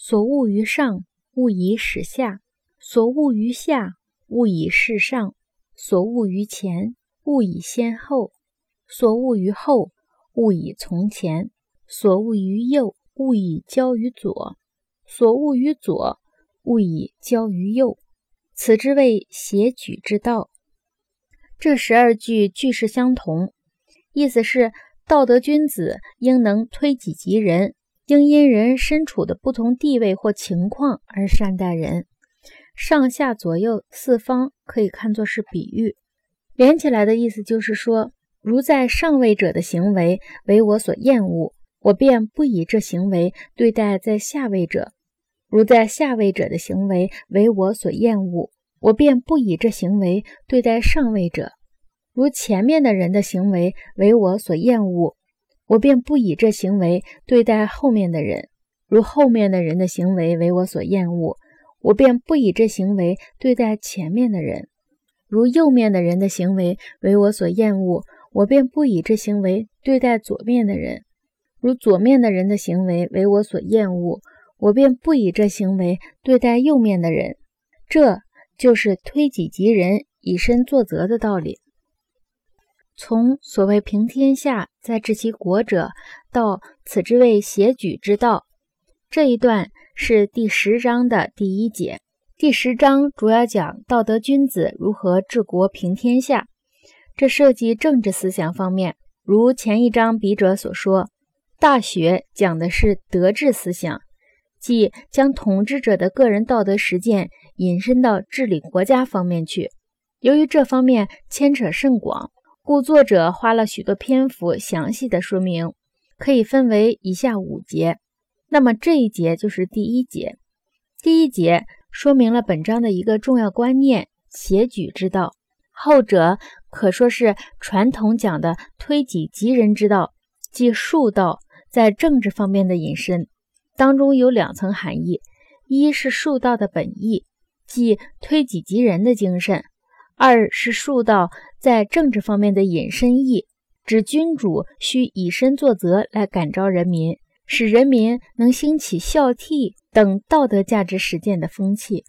所恶于上，勿以始下；所恶于下，勿以事上；所恶于前，勿以先后；所恶于后，勿以从前；所恶于右，勿以交于左；所恶于左，勿以交于右。此之谓谐举之道。这十二句句式相同，意思是道德君子应能推己及人。应因人身处的不同地位或情况而善待人。上下左右四方可以看作是比喻，连起来的意思就是说，如在上位者的行为为我所厌恶，我便不以这行为对待在下位者；如在下位者的行为为我所厌恶，我便不以这行为对待上位者；如前面的人的行为为我所厌恶。我便不以这行为对待后面的人，如后面的人的行为为我所厌恶，我便不以这行为对待前面的人；如右面的人的行为为我所厌恶，我便不以这行为对待左面的人；如左面的人的行为为我所厌恶，我便不以这行为对待右面的人。这就是推己及人，以身作则的道理。从所谓平天下，再治其国者，到此之谓谐举之道，这一段是第十章的第一节。第十章主要讲道德君子如何治国平天下，这涉及政治思想方面。如前一章笔者所说，《大学》讲的是德治思想，即将统治者的个人道德实践引申到治理国家方面去。由于这方面牵扯甚广。故作者花了许多篇幅详细的说明，可以分为以下五节。那么这一节就是第一节。第一节说明了本章的一个重要观念——协举之道。后者可说是传统讲的推己及人之道，即术道在政治方面的引申。当中有两层含义：一是术道的本意，即推己及人的精神。二是述道在政治方面的隐身意，指君主需以身作则来感召人民，使人民能兴起孝悌等道德价值实践的风气。